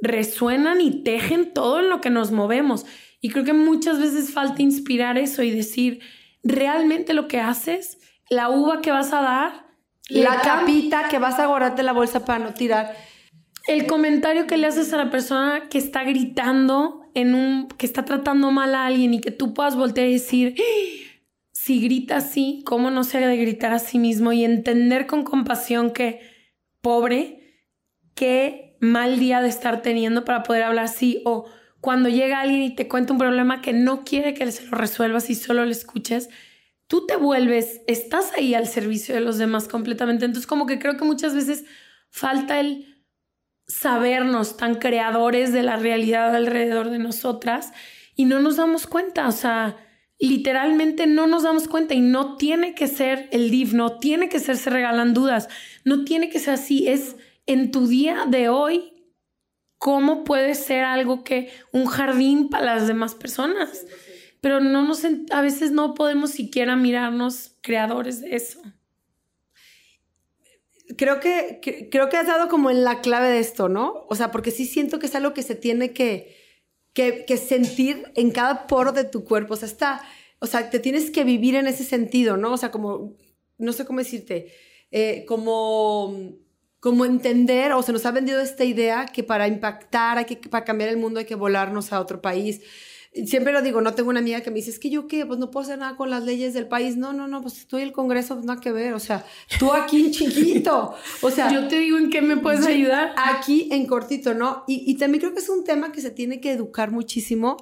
resuenan y tejen todo en lo que nos movemos. Y creo que muchas veces falta inspirar eso y decir, realmente lo que haces, la uva que vas a dar, la capita que vas a guardarte la bolsa para no tirar. El comentario que le haces a la persona que está gritando en un que está tratando mal a alguien y que tú puedas voltear y decir, ¡Ah! si grita así, ¿cómo no se ha de gritar a sí mismo? Y entender con compasión que, pobre, qué mal día de estar teniendo para poder hablar así. O cuando llega alguien y te cuenta un problema que no quiere que se lo resuelvas y solo le escuches, tú te vuelves, estás ahí al servicio de los demás completamente. Entonces, como que creo que muchas veces falta el sabernos tan creadores de la realidad alrededor de nosotras y no nos damos cuenta, o sea, literalmente no nos damos cuenta y no tiene que ser el div, no tiene que ser se regalan dudas, no tiene que ser así, es en tu día de hoy cómo puede ser algo que un jardín para las demás personas. Pero no nos a veces no podemos siquiera mirarnos creadores de eso creo que, creo que has dado como en la clave de esto, ¿no? O sea, porque sí siento que es algo que se tiene que, que, sentir en cada poro de tu cuerpo. O sea, está, o sea, te tienes que vivir en ese sentido, ¿no? O sea, como, no sé cómo decirte, eh, como, como entender, o se nos ha vendido esta idea que para impactar, hay que, para cambiar el mundo hay que volarnos a otro país siempre lo digo, no tengo una amiga que me dice, es que yo qué, pues no puedo hacer nada con las leyes del país. No, no, no, pues estoy en el Congreso, pues nada que ver. O sea, tú aquí chiquito. O sea, yo te digo en qué me puedes ayudar. Aquí en cortito, ¿no? Y, y también creo que es un tema que se tiene que educar muchísimo.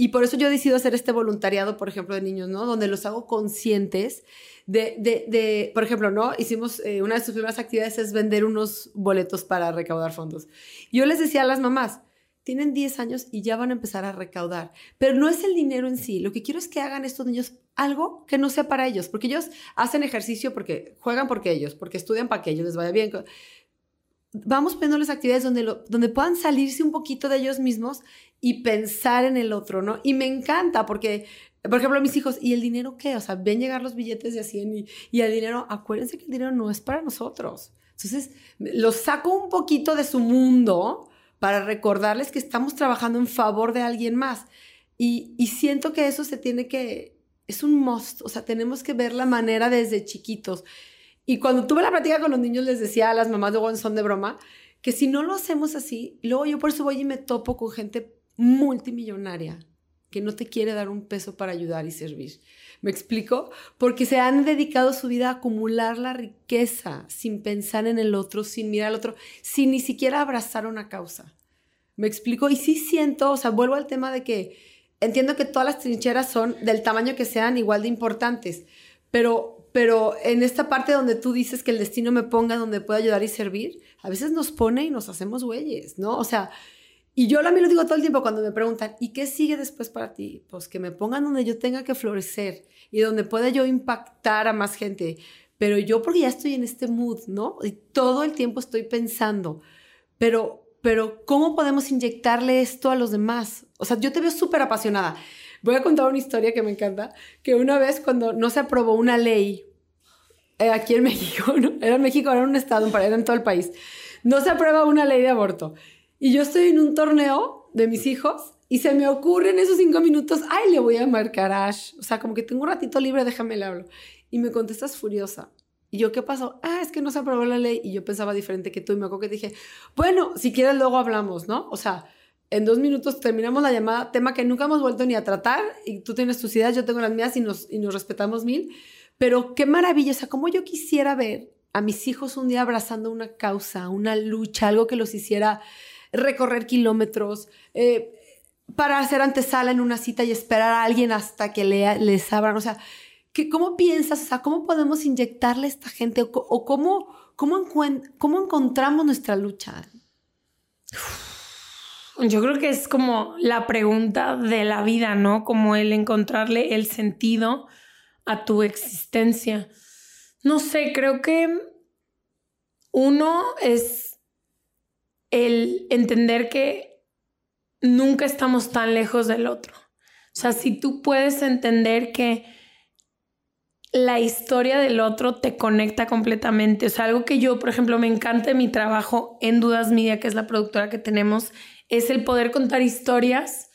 Y por eso yo decido hacer este voluntariado, por ejemplo, de niños, ¿no? Donde los hago conscientes de, de, de por ejemplo, ¿no? Hicimos, eh, una de sus primeras actividades es vender unos boletos para recaudar fondos. Yo les decía a las mamás, tienen 10 años y ya van a empezar a recaudar. Pero no es el dinero en sí. Lo que quiero es que hagan estos niños algo que no sea para ellos, porque ellos hacen ejercicio porque juegan porque ellos, porque estudian para que ellos les vaya bien. Vamos poniéndoles actividades donde, donde puedan salirse un poquito de ellos mismos y pensar en el otro, ¿no? Y me encanta porque por ejemplo, mis hijos, ¿y el dinero qué? O sea, ven llegar los billetes de 100 y, y el dinero, acuérdense que el dinero no es para nosotros. Entonces, los saco un poquito de su mundo para recordarles que estamos trabajando en favor de alguien más. Y, siento que eso se tiene que, es un must, o sea, tenemos que ver la manera desde chiquitos. Y cuando tuve la práctica con los niños, les decía a las mamás de son de broma, que si no lo hacemos así, luego yo por eso voy y me topo con gente multimillonaria que no te quiere dar un peso para ayudar y servir. ¿Me explico? Porque se han dedicado su vida a acumular la riqueza sin pensar en el otro, sin mirar al otro, sin ni siquiera abrazar una causa. ¿Me explico? Y sí siento, o sea, vuelvo al tema de que entiendo que todas las trincheras son del tamaño que sean igual de importantes, pero, pero en esta parte donde tú dices que el destino me ponga donde pueda ayudar y servir, a veces nos pone y nos hacemos güeyes, ¿no? O sea, y yo a mí lo digo todo el tiempo cuando me preguntan, ¿y qué sigue después para ti? Pues que me pongan donde yo tenga que florecer y donde pueda yo impactar a más gente. Pero yo porque ya estoy en este mood, ¿no? Y todo el tiempo estoy pensando, pero, pero ¿cómo podemos inyectarle esto a los demás? O sea, yo te veo súper apasionada. Voy a contar una historia que me encanta, que una vez cuando no se aprobó una ley eh, aquí en México, ¿no? era en México, era un estado, era en todo el país, no se aprueba una ley de aborto. Y yo estoy en un torneo de mis hijos y se me ocurre en esos cinco minutos, ay, le voy a marcar a Ash. O sea, como que tengo un ratito libre, déjame le hablo. Y me contestas furiosa. Y yo, ¿qué pasó? Ah, es que no se aprobó la ley. Y yo pensaba diferente que tú. Y me acuerdo que dije, bueno, si quieres luego hablamos, ¿no? O sea, en dos minutos terminamos la llamada, tema que nunca hemos vuelto ni a tratar. Y tú tienes tus ideas, yo tengo las mías y nos, y nos respetamos mil. Pero qué maravilla, o sea, como yo quisiera ver a mis hijos un día abrazando una causa, una lucha, algo que los hiciera recorrer kilómetros, eh, para hacer antesala en una cita y esperar a alguien hasta que le, les abran. O sea, ¿qué, ¿cómo piensas? O sea, ¿cómo podemos inyectarle a esta gente? ¿O, cómo, cómo, cómo encontramos nuestra lucha? Yo creo que es como la pregunta de la vida, ¿no? Como el encontrarle el sentido a tu existencia. No sé, creo que uno es el entender que nunca estamos tan lejos del otro. O sea, si tú puedes entender que la historia del otro te conecta completamente. O sea, algo que yo, por ejemplo, me encanta de mi trabajo en Dudas Media, que es la productora que tenemos, es el poder contar historias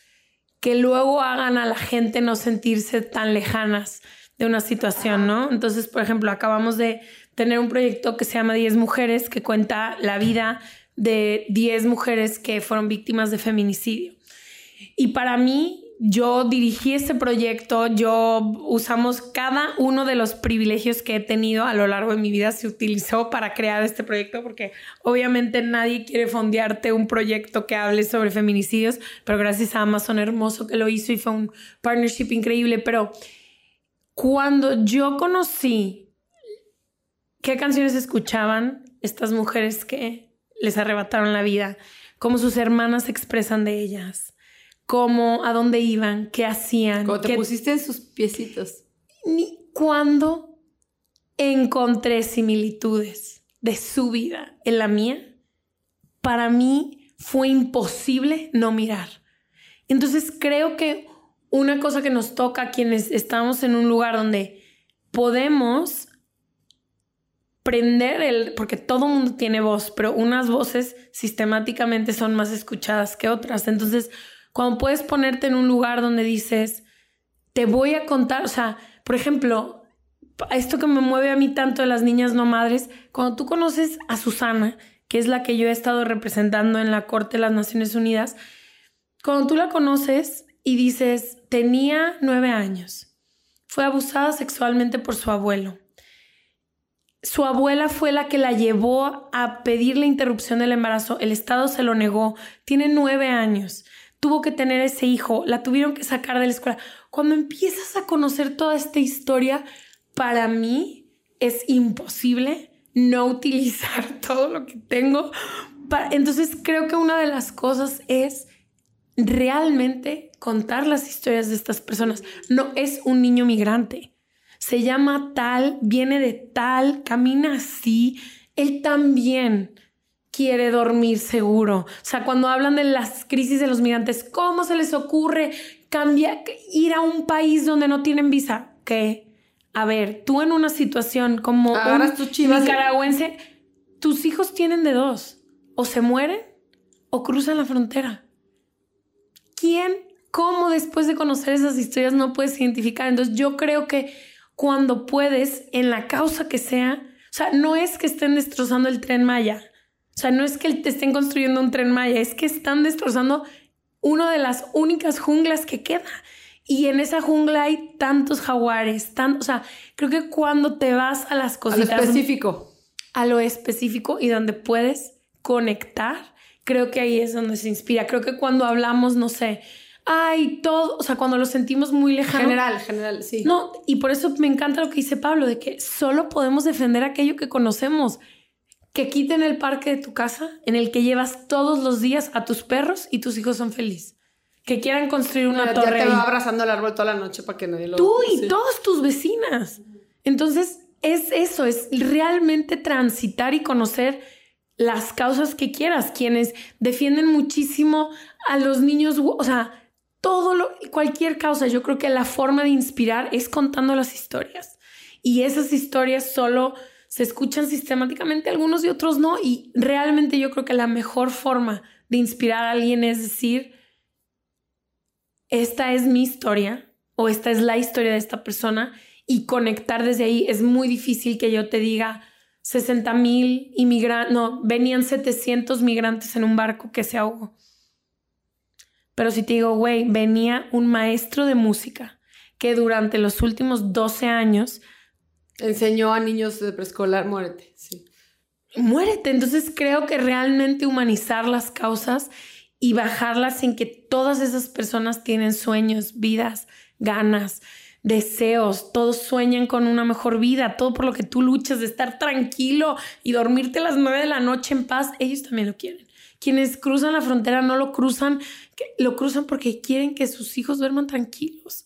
que luego hagan a la gente no sentirse tan lejanas de una situación, ¿no? Entonces, por ejemplo, acabamos de tener un proyecto que se llama 10 Mujeres, que cuenta la vida de 10 mujeres que fueron víctimas de feminicidio. Y para mí, yo dirigí este proyecto, yo usamos cada uno de los privilegios que he tenido a lo largo de mi vida, se utilizó para crear este proyecto, porque obviamente nadie quiere fondearte un proyecto que hable sobre feminicidios, pero gracias a Amazon Hermoso que lo hizo y fue un partnership increíble, pero cuando yo conocí qué canciones escuchaban estas mujeres que les arrebataron la vida, cómo sus hermanas se expresan de ellas cómo, a dónde iban, qué hacían. Cuando te pusiste en sus piecitos. Ni cuando encontré similitudes de su vida en la mía, para mí fue imposible no mirar. Entonces creo que una cosa que nos toca a quienes estamos en un lugar donde podemos prender el, porque todo mundo tiene voz, pero unas voces sistemáticamente son más escuchadas que otras. Entonces, cuando puedes ponerte en un lugar donde dices, te voy a contar, o sea, por ejemplo, esto que me mueve a mí tanto de las niñas no madres, cuando tú conoces a Susana, que es la que yo he estado representando en la Corte de las Naciones Unidas, cuando tú la conoces y dices, tenía nueve años, fue abusada sexualmente por su abuelo. Su abuela fue la que la llevó a pedir la interrupción del embarazo. El Estado se lo negó. Tiene nueve años tuvo que tener ese hijo, la tuvieron que sacar de la escuela. Cuando empiezas a conocer toda esta historia, para mí es imposible no utilizar todo lo que tengo. Entonces creo que una de las cosas es realmente contar las historias de estas personas. No es un niño migrante. Se llama tal, viene de tal, camina así. Él también quiere dormir seguro. O sea, cuando hablan de las crisis de los migrantes, ¿cómo se les ocurre cambiar, ir a un país donde no tienen visa? Que, a ver, tú en una situación como un tu nicaragüense, tus hijos tienen de dos. O se mueren o cruzan la frontera. ¿Quién, cómo después de conocer esas historias no puedes identificar? Entonces yo creo que cuando puedes, en la causa que sea, o sea, no es que estén destrozando el tren Maya o sea, no es que te estén construyendo un tren Maya, es que están destrozando una de las únicas junglas que queda. Y en esa jungla hay tantos jaguares, tan, o sea, creo que cuando te vas a las cosas... A lo específico. A lo específico y donde puedes conectar, creo que ahí es donde se inspira. Creo que cuando hablamos, no sé, ay, todo, o sea, cuando lo sentimos muy lejano. General, general, sí. No, y por eso me encanta lo que dice Pablo, de que solo podemos defender aquello que conocemos que quiten el parque de tu casa en el que llevas todos los días a tus perros y tus hijos son felices. Que quieran construir una torre. Ya te va abrazando el árbol toda la noche para que nadie lo Tú y todas tus vecinas. Entonces, es eso, es realmente transitar y conocer las causas que quieras. Quienes defienden muchísimo a los niños, o sea, todo lo, cualquier causa. Yo creo que la forma de inspirar es contando las historias. Y esas historias solo se escuchan sistemáticamente algunos y otros no. Y realmente yo creo que la mejor forma de inspirar a alguien es decir, esta es mi historia o esta es la historia de esta persona y conectar desde ahí. Es muy difícil que yo te diga 60 mil inmigrantes, no, venían 700 migrantes en un barco que se ahogó. Pero si te digo, güey, venía un maestro de música que durante los últimos 12 años Enseñó a niños de preescolar, muérete, sí. Muérete. Entonces creo que realmente humanizar las causas y bajarlas en que todas esas personas tienen sueños, vidas, ganas, deseos, todos sueñan con una mejor vida, todo por lo que tú luchas de estar tranquilo y dormirte a las nueve de la noche en paz, ellos también lo quieren. Quienes cruzan la frontera no lo cruzan, lo cruzan porque quieren que sus hijos duerman tranquilos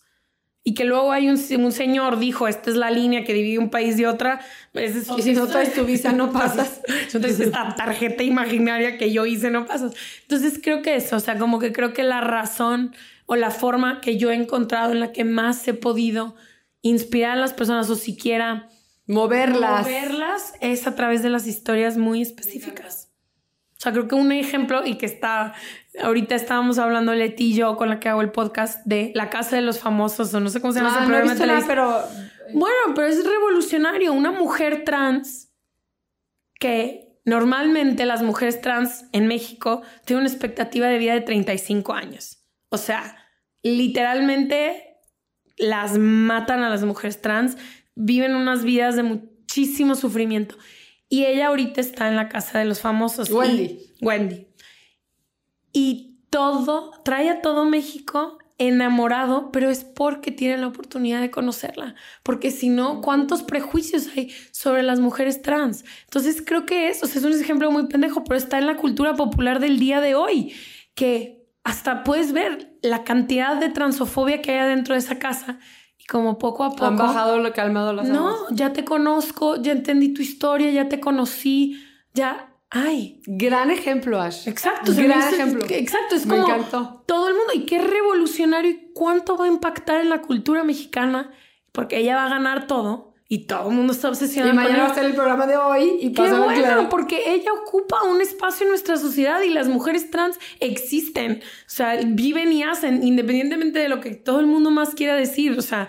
y que luego hay un, un, señor dijo, esta es la línea que divide un país de otra, pues y si no traes tu visa no pasas. Entonces esta tarjeta imaginaria que yo hice no pasas. Entonces creo que eso, o sea, como que creo que la razón o la forma que yo he encontrado en la que más he podido inspirar a las personas o siquiera moverlas. moverlas es a través de las historias muy específicas. O sea, creo que un ejemplo y que está, ahorita estábamos hablando Leti y yo con la que hago el podcast de La Casa de los Famosos o no sé cómo se llama Ah, ese no he programa visto nada, pero Bueno, pero es revolucionario. Una mujer trans que normalmente las mujeres trans en México tienen una expectativa de vida de 35 años. O sea, literalmente las matan a las mujeres trans, viven unas vidas de muchísimo sufrimiento. Y ella ahorita está en la casa de los famosos. y- Wendy. Wendy. Y todo, trae a todo México enamorado, pero es porque tiene la oportunidad de conocerla. Porque si no, ¿cuántos prejuicios hay sobre las mujeres trans? Entonces creo que eso es un ejemplo muy pendejo, pero está en la cultura popular del día de hoy, que hasta puedes ver la cantidad de transofobia que hay dentro de esa casa como poco a poco... han bajado lo calmado las No, ya te conozco, ya entendí tu historia, ya te conocí, ya... Ay, Gran ejemplo, Ash. Exacto, me Gran ejemplo. Exacto, es Me como encantó. todo el mundo. Y qué revolucionario y cuánto va a impactar en la cultura mexicana, porque ella va a ganar todo y todo el mundo está Y obsesionado con mañana va a ser el programa de hoy y Qué bueno, claro. porque ella ocupa un espacio en nuestra sociedad y las mujeres trans existen. O sea, viven y hacen, independientemente de lo que todo el mundo más quiera decir. O sea,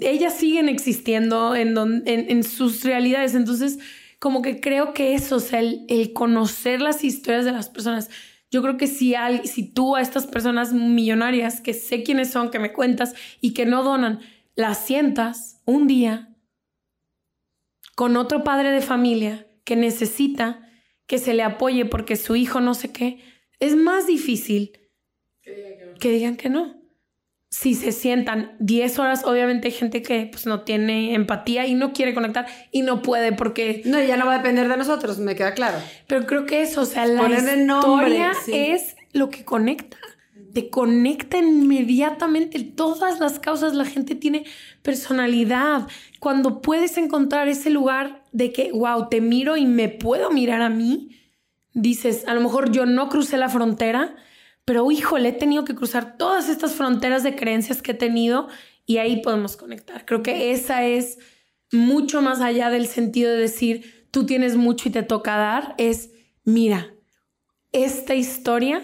ellas siguen existiendo en, don- en, en sus realidades. Entonces, como que creo que eso, o sea, el, el conocer las historias de las personas. Yo creo que si, al- si tú a estas personas millonarias, que sé quiénes son, que me cuentas y que no donan, las sientas un día con otro padre de familia que necesita que se le apoye porque su hijo no sé qué, es más difícil que digan que no. Si se sientan 10 horas, obviamente hay gente que pues, no tiene empatía y no quiere conectar y no puede porque... No, ya no va a depender de nosotros, me queda claro. Pero creo que eso, o sea, la Ponerle nombre, historia sí. es lo que conecta. Te conecta inmediatamente. Todas las causas, la gente tiene personalidad. Cuando puedes encontrar ese lugar de que, wow, te miro y me puedo mirar a mí, dices, a lo mejor yo no crucé la frontera, pero híjole, he tenido que cruzar todas estas fronteras de creencias que he tenido y ahí podemos conectar. Creo que esa es mucho más allá del sentido de decir, tú tienes mucho y te toca dar, es, mira, esta historia,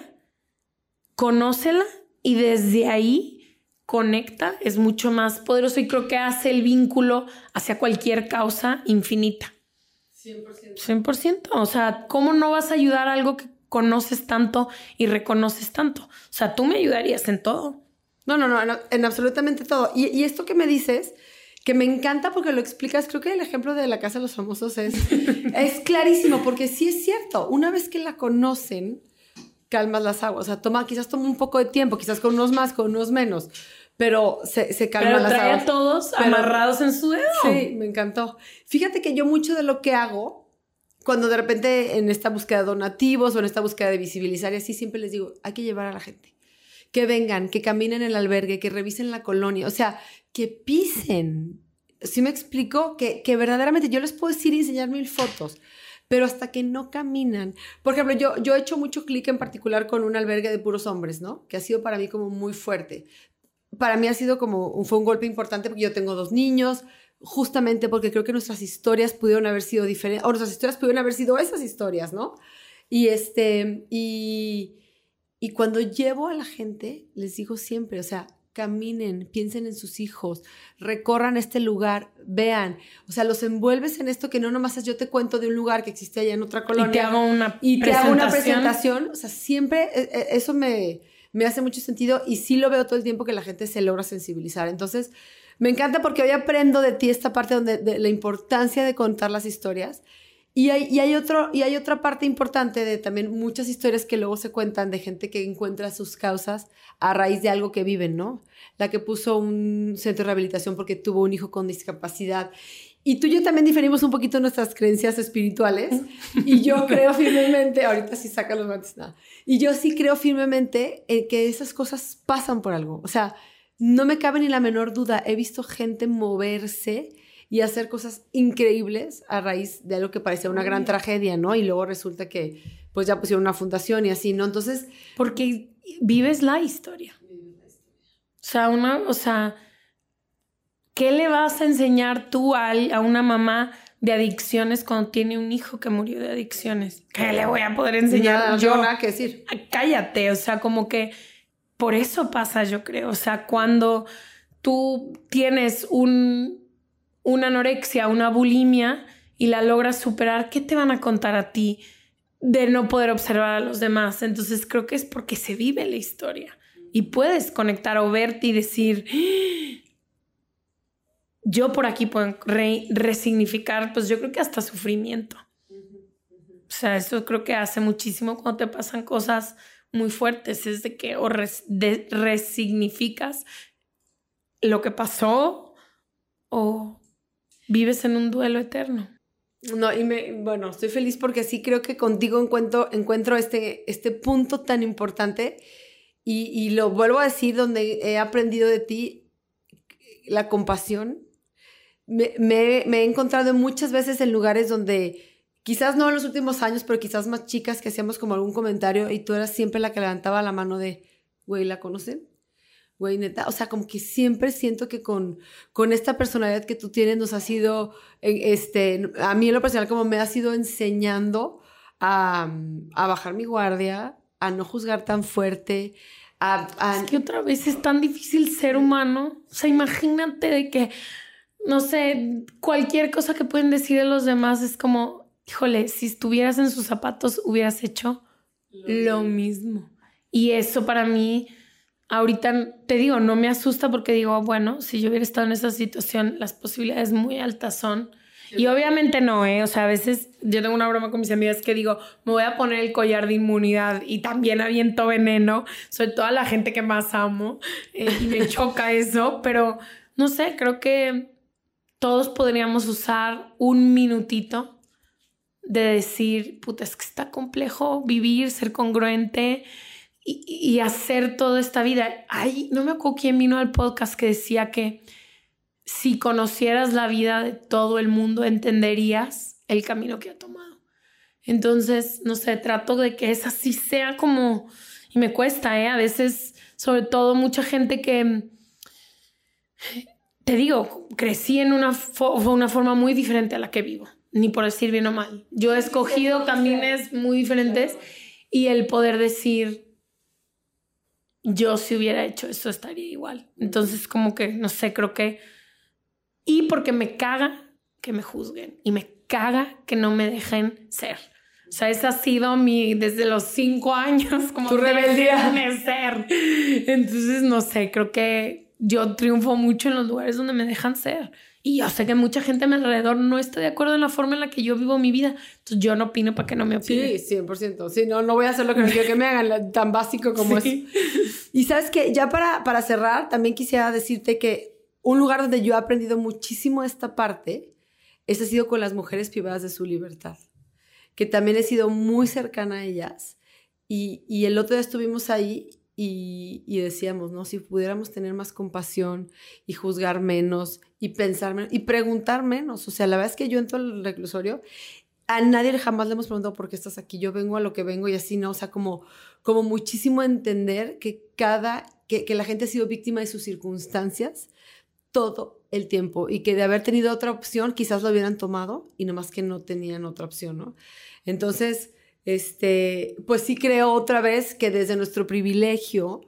conócela y desde ahí conecta, es mucho más poderoso y creo que hace el vínculo hacia cualquier causa infinita. 100%. 100%. O sea, ¿cómo no vas a ayudar a algo que conoces tanto y reconoces tanto? O sea, tú me ayudarías en todo. No, no, no, en, en absolutamente todo. Y, y esto que me dices, que me encanta porque lo explicas, creo que el ejemplo de la Casa de los Famosos es, es clarísimo, porque sí es cierto, una vez que la conocen, calmas las aguas. O sea, toma, quizás toma un poco de tiempo, quizás con unos más, con unos menos, pero se, se calman Pero las trae aguas. a todos Pero- amarrados en su dedo. Sí, me encantó. Fíjate que yo mucho de lo que hago, cuando de repente en esta búsqueda de donativos o en esta búsqueda de visibilizar y así, siempre les digo, hay que llevar a la gente. Que vengan, que caminen el albergue, que revisen la colonia, o sea, que pisen. ¿Sí me explico? Que, que verdaderamente yo les puedo decir y enseñar mil fotos, pero hasta que no caminan. Por ejemplo, yo, yo he hecho mucho clic en particular con un albergue de puros hombres, ¿no? Que ha sido para mí como muy fuerte. Para mí ha sido como, fue un golpe importante porque yo tengo dos niños, justamente porque creo que nuestras historias pudieron haber sido diferentes, o nuestras historias pudieron haber sido esas historias, ¿no? Y este, y, y cuando llevo a la gente, les digo siempre, o sea, caminen, piensen en sus hijos, recorran este lugar, vean, o sea, los envuelves en esto que no nomás es yo te cuento de un lugar que existe allá en otra colonia Y te hago una y te hago una presentación. o sea, siempre eh, eh, eso me, me hace mucho sentido y sí lo veo todo el tiempo que la gente se logra sensibilizar. Entonces, me encanta porque hoy aprendo de ti esta parte donde de la importancia de contar las historias. Y hay, y, hay otro, y hay otra parte importante de también muchas historias que luego se cuentan de gente que encuentra sus causas a raíz de algo que viven, ¿no? La que puso un centro de rehabilitación porque tuvo un hijo con discapacidad. Y tú y yo también diferimos un poquito nuestras creencias espirituales. Y yo creo firmemente, ahorita sí saca los guantes, nada. Y yo sí creo firmemente en que esas cosas pasan por algo. O sea, no me cabe ni la menor duda. He visto gente moverse y hacer cosas increíbles a raíz de algo que parecía una gran tragedia, ¿no? Y luego resulta que pues ya pusieron una fundación y así, ¿no? Entonces, Porque vives la historia. O sea, una, o sea, ¿qué le vas a enseñar tú a, a una mamá de adicciones cuando tiene un hijo que murió de adicciones? ¿Qué le voy a poder enseñar yo? nada que decir. Cállate, o sea, como que por eso pasa, yo creo. O sea, cuando tú tienes un, una anorexia, una bulimia y la logras superar, ¿qué te van a contar a ti de no poder observar a los demás? Entonces creo que es porque se vive la historia y puedes conectar o verte y decir, yo por aquí puedo resignificar, pues yo creo que hasta sufrimiento. O sea, eso creo que hace muchísimo cuando te pasan cosas muy fuertes, es de que o resignificas lo que pasó o vives en un duelo eterno. No, y me, bueno, estoy feliz porque sí creo que contigo encuentro, encuentro este, este punto tan importante y, y lo vuelvo a decir donde he aprendido de ti la compasión. Me, me, me, he encontrado muchas veces en lugares donde quizás no en los últimos años, pero quizás más chicas que hacíamos como algún comentario y tú eras siempre la que levantaba la mano de, güey, ¿la conocen? Güey, neta, o sea, como que siempre siento que con, con esta personalidad que tú tienes nos ha sido, este, a mí en lo personal como me ha sido enseñando a, a bajar mi guardia, a no juzgar tan fuerte, a, Es que otra vez es tan difícil ser humano, o sea, imagínate de que, no sé, cualquier cosa que pueden decir de los demás es como, híjole, si estuvieras en sus zapatos hubieras hecho lo, mismo. Y eso para mí, ahorita te digo, no me asusta porque digo, bueno, si yo hubiera estado en esa situación, las posibilidades muy altas son. Y obviamente no, ¿eh? O sea, a veces yo tengo una broma con mis amigas que digo, me voy a poner el collar de inmunidad y también aviento veneno. Soy toda la gente que más amo eh, y me choca eso, pero no sé, creo que todos podríamos usar un minutito de decir, puta, es que está complejo vivir, ser congruente y, hacer toda esta vida. Ay, no me acuerdo quién vino al podcast que decía que si conocieras la vida de todo el mundo, entenderías el camino que ha tomado. Entonces, no sé, trato de que esa sí sea como, y me cuesta, ¿eh? A veces, sobre todo, mucha gente que, te digo, crecí en una, una forma muy diferente a la que vivo ni por decir bien o mal. Yo he escogido caminos muy diferentes y el poder decir, yo si hubiera hecho eso estaría igual. Entonces como que, no sé, creo que... Y porque me caga que me juzguen y me caga que no me dejen ser. O sea, esa ha sido mi, desde los cinco años, como tu rebeldía. De ser. Entonces, no sé, creo que yo triunfo mucho en los lugares donde me dejan ser. Y yo sé que mucha gente a mi alrededor no está de acuerdo en la forma en la que yo vivo mi vida. Entonces yo no opino para que no me opinen. Sí, 100%. Sí, no, no voy a hacer lo que no quiero que me hagan, tan básico como es. Y sabes que ya para, para cerrar, también quisiera decirte que un lugar donde yo he aprendido muchísimo esta parte, ha sido con las mujeres privadas de su libertad, que también he sido muy cercana a ellas. Y, y el otro día estuvimos ahí y, decíamos, ¿no? Si pudiéramos tener más compasión y juzgar menos y pensar menos y preguntar menos. O sea, la verdad es que yo entro al reclusorio, a nadie jamás le hemos preguntado por qué estás aquí, yo vengo a lo que vengo y así, ¿no? O sea, como, como muchísimo entender que cada, que, la gente ha sido víctima de sus circunstancias todo el tiempo y que de haber tenido otra opción quizás lo hubieran tomado y nomás que no tenían otra opción, ¿no? Entonces este, pues sí creo otra vez que desde nuestro privilegio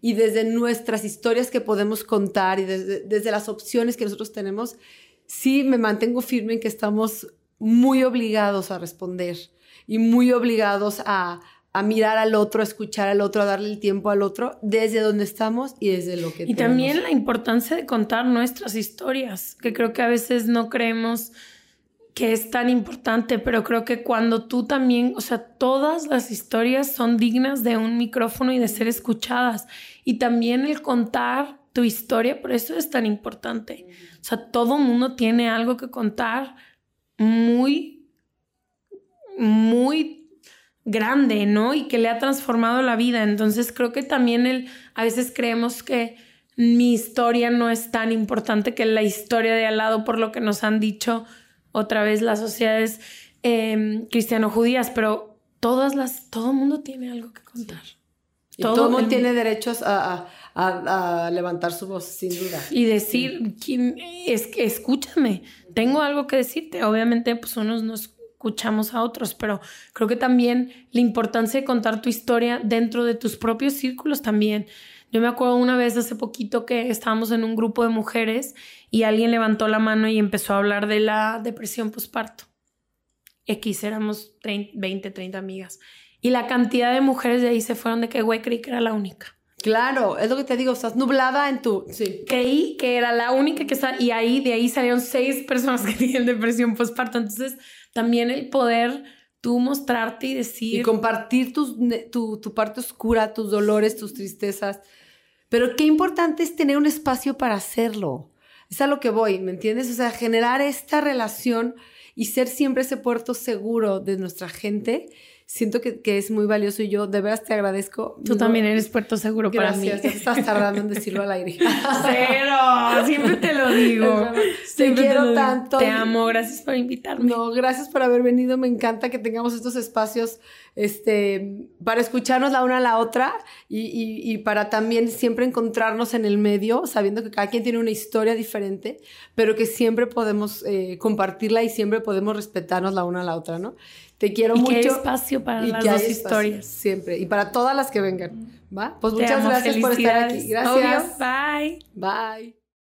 y desde nuestras historias que podemos contar y desde, las opciones que nosotros tenemos, sí me mantengo firme en que estamos muy obligados a responder y muy obligados a, a mirar al otro, a escuchar al otro, a darle el tiempo al otro, desde donde estamos y desde lo que Y también la importancia de contar nuestras historias, que creo que a veces no creemos que es tan importante, pero creo que cuando tú también, o sea, todas las historias son dignas de un micrófono y de ser escuchadas. Y también el contar tu historia, por eso es tan importante. O sea, todo mundo tiene algo que contar muy, muy grande, ¿no? Y que le ha transformado la vida. Entonces creo que también el, a veces creemos que mi historia no es tan importante que la historia de al lado por lo que nos han dicho otra vez las sociedades eh, cristiano-judías, pero todas las, todo el mundo tiene algo que contar. todo, el mundo tiene derechos a, levantar su voz, sin duda. Y decir, es que escúchame, tengo algo que decirte. Obviamente, pues unos nos escuchamos a otros, pero creo que también la importancia de contar tu historia dentro de tus propios círculos también. Yo me acuerdo una vez hace poquito que estábamos en un grupo de mujeres y alguien levantó la mano y empezó a hablar de la depresión postparto. X, éramos 20, 30 amigas. Y la cantidad de mujeres de ahí se fueron de que, güey, creí que era la única. Claro, es lo que te digo, estás nublada en tu... Sí. Creí que era la única que está... Y ahí, de ahí salieron seis personas que tienen depresión postparto. Entonces, también el poder tú mostrarte y decir... Y compartir tus, tu, tu parte oscura, tus dolores, tus tristezas. Pero qué importante es tener un espacio para hacerlo. Es a lo que voy, ¿me entiendes? O sea, generar esta relación y ser siempre ese puerto seguro de nuestra gente siento que, es muy valioso y yo de veras te agradezco. Tú también eres puerto seguro para mí. Gracias, estás tardando en decirlo al aire. Cero, siempre te lo digo. te quiero tanto. Te amo, gracias por invitarme. No, gracias por haber venido, me encanta que tengamos estos espacios este, para escucharnos la una a la otra y, para también siempre encontrarnos en el medio, sabiendo que cada quien tiene una historia diferente, pero que siempre podemos eh, compartirla y siempre podemos respetarnos la una a la otra, ¿no? Te quiero mucho. Que hay espacio para las dos historias. Siempre. Y para todas las que vengan. ¿Va? Pues muchas gracias por estar aquí. Gracias. Bye. Bye.